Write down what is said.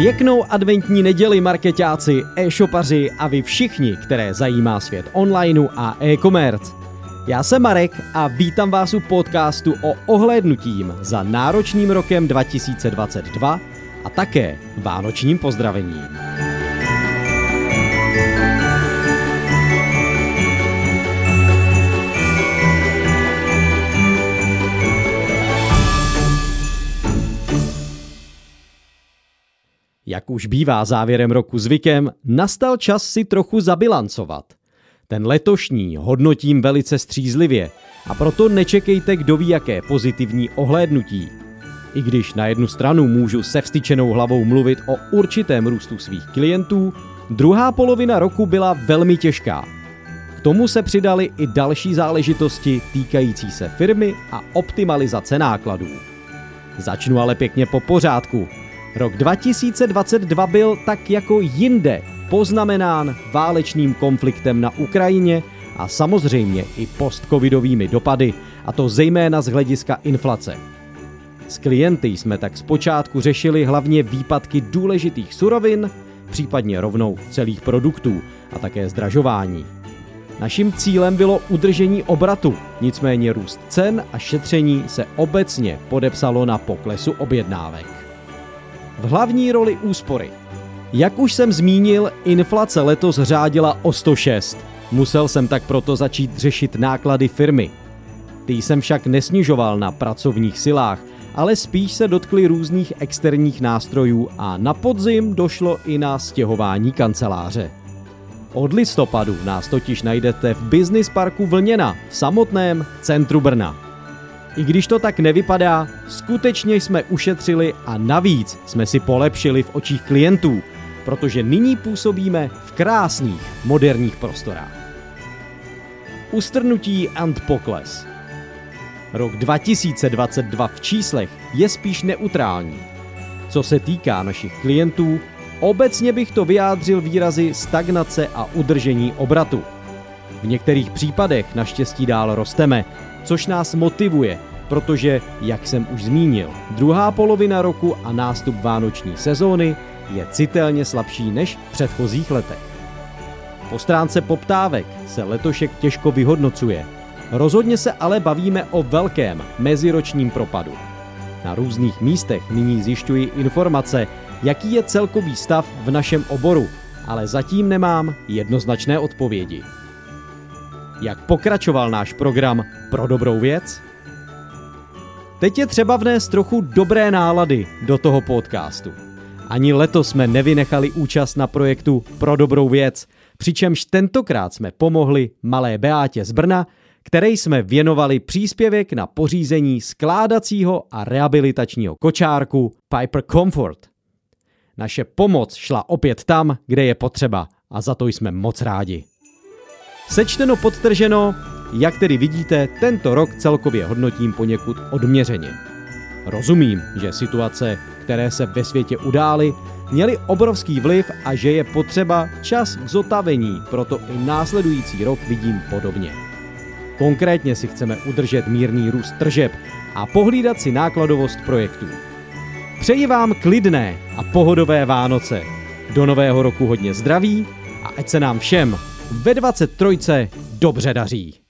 Pěknou adventní neděli marketáci, e-shopaři a vy všichni, které zajímá svět onlineu a e-commerce. Já jsem Marek a vítám vás u podcastu o ohlédnutím za náročným rokem 2022 a také vánočním pozdravením. Jak už bývá závěrem roku zvykem, nastal čas si trochu zabilancovat. Ten letošní hodnotím velice střízlivě a proto nečekejte kdo ví jaké pozitivní ohlédnutí. I když na jednu stranu můžu se vstyčenou hlavou mluvit o určitém růstu svých klientů, druhá polovina roku byla velmi těžká. K tomu se přidaly i další záležitosti týkající se firmy a optimalizace nákladů. Začnu ale pěkně po pořádku – Rok 2022 byl tak jako jinde poznamenán válečným konfliktem na Ukrajině a samozřejmě i postcovidovými dopady, a to zejména z hlediska inflace. S klienty jsme tak zpočátku řešili hlavně výpadky důležitých surovin, případně rovnou celých produktů a také zdražování. Naším cílem bylo udržení obratu, nicméně růst cen a šetření se obecně podepsalo na poklesu objednávek v hlavní roli úspory. Jak už jsem zmínil, inflace letos řádila o 106. Musel jsem tak proto začít řešit náklady firmy. Ty jsem však nesnižoval na pracovních silách, ale spíš se dotkli různých externích nástrojů a na podzim došlo i na stěhování kanceláře. Od listopadu nás totiž najdete v Business Parku Vlněna v samotném centru Brna. I když to tak nevypadá, skutečně jsme ušetřili a navíc jsme si polepšili v očích klientů, protože nyní působíme v krásných moderních prostorách. Ustrnutí and pokles. Rok 2022 v číslech je spíš neutrální. Co se týká našich klientů, obecně bych to vyjádřil výrazy stagnace a udržení obratu. V některých případech naštěstí dál rosteme, což nás motivuje, protože, jak jsem už zmínil, druhá polovina roku a nástup vánoční sezóny je citelně slabší než v předchozích letech. Po stránce poptávek se letošek těžko vyhodnocuje. Rozhodně se ale bavíme o velkém meziročním propadu. Na různých místech nyní zjišťuji informace, jaký je celkový stav v našem oboru, ale zatím nemám jednoznačné odpovědi. Jak pokračoval náš program pro dobrou věc? Teď je třeba vnést trochu dobré nálady do toho podcastu. Ani letos jsme nevynechali účast na projektu Pro dobrou věc, přičemž tentokrát jsme pomohli malé Beátě z Brna, které jsme věnovali příspěvek na pořízení skládacího a rehabilitačního kočárku Piper Comfort. Naše pomoc šla opět tam, kde je potřeba a za to jsme moc rádi. Sečteno podtrženo, jak tedy vidíte, tento rok celkově hodnotím poněkud odměřeně. Rozumím, že situace, které se ve světě udály, měly obrovský vliv a že je potřeba čas k zotavení, proto i následující rok vidím podobně. Konkrétně si chceme udržet mírný růst tržeb a pohlídat si nákladovost projektů. Přeji vám klidné a pohodové Vánoce. Do nového roku hodně zdraví a ať se nám všem ve 23. dobře daří.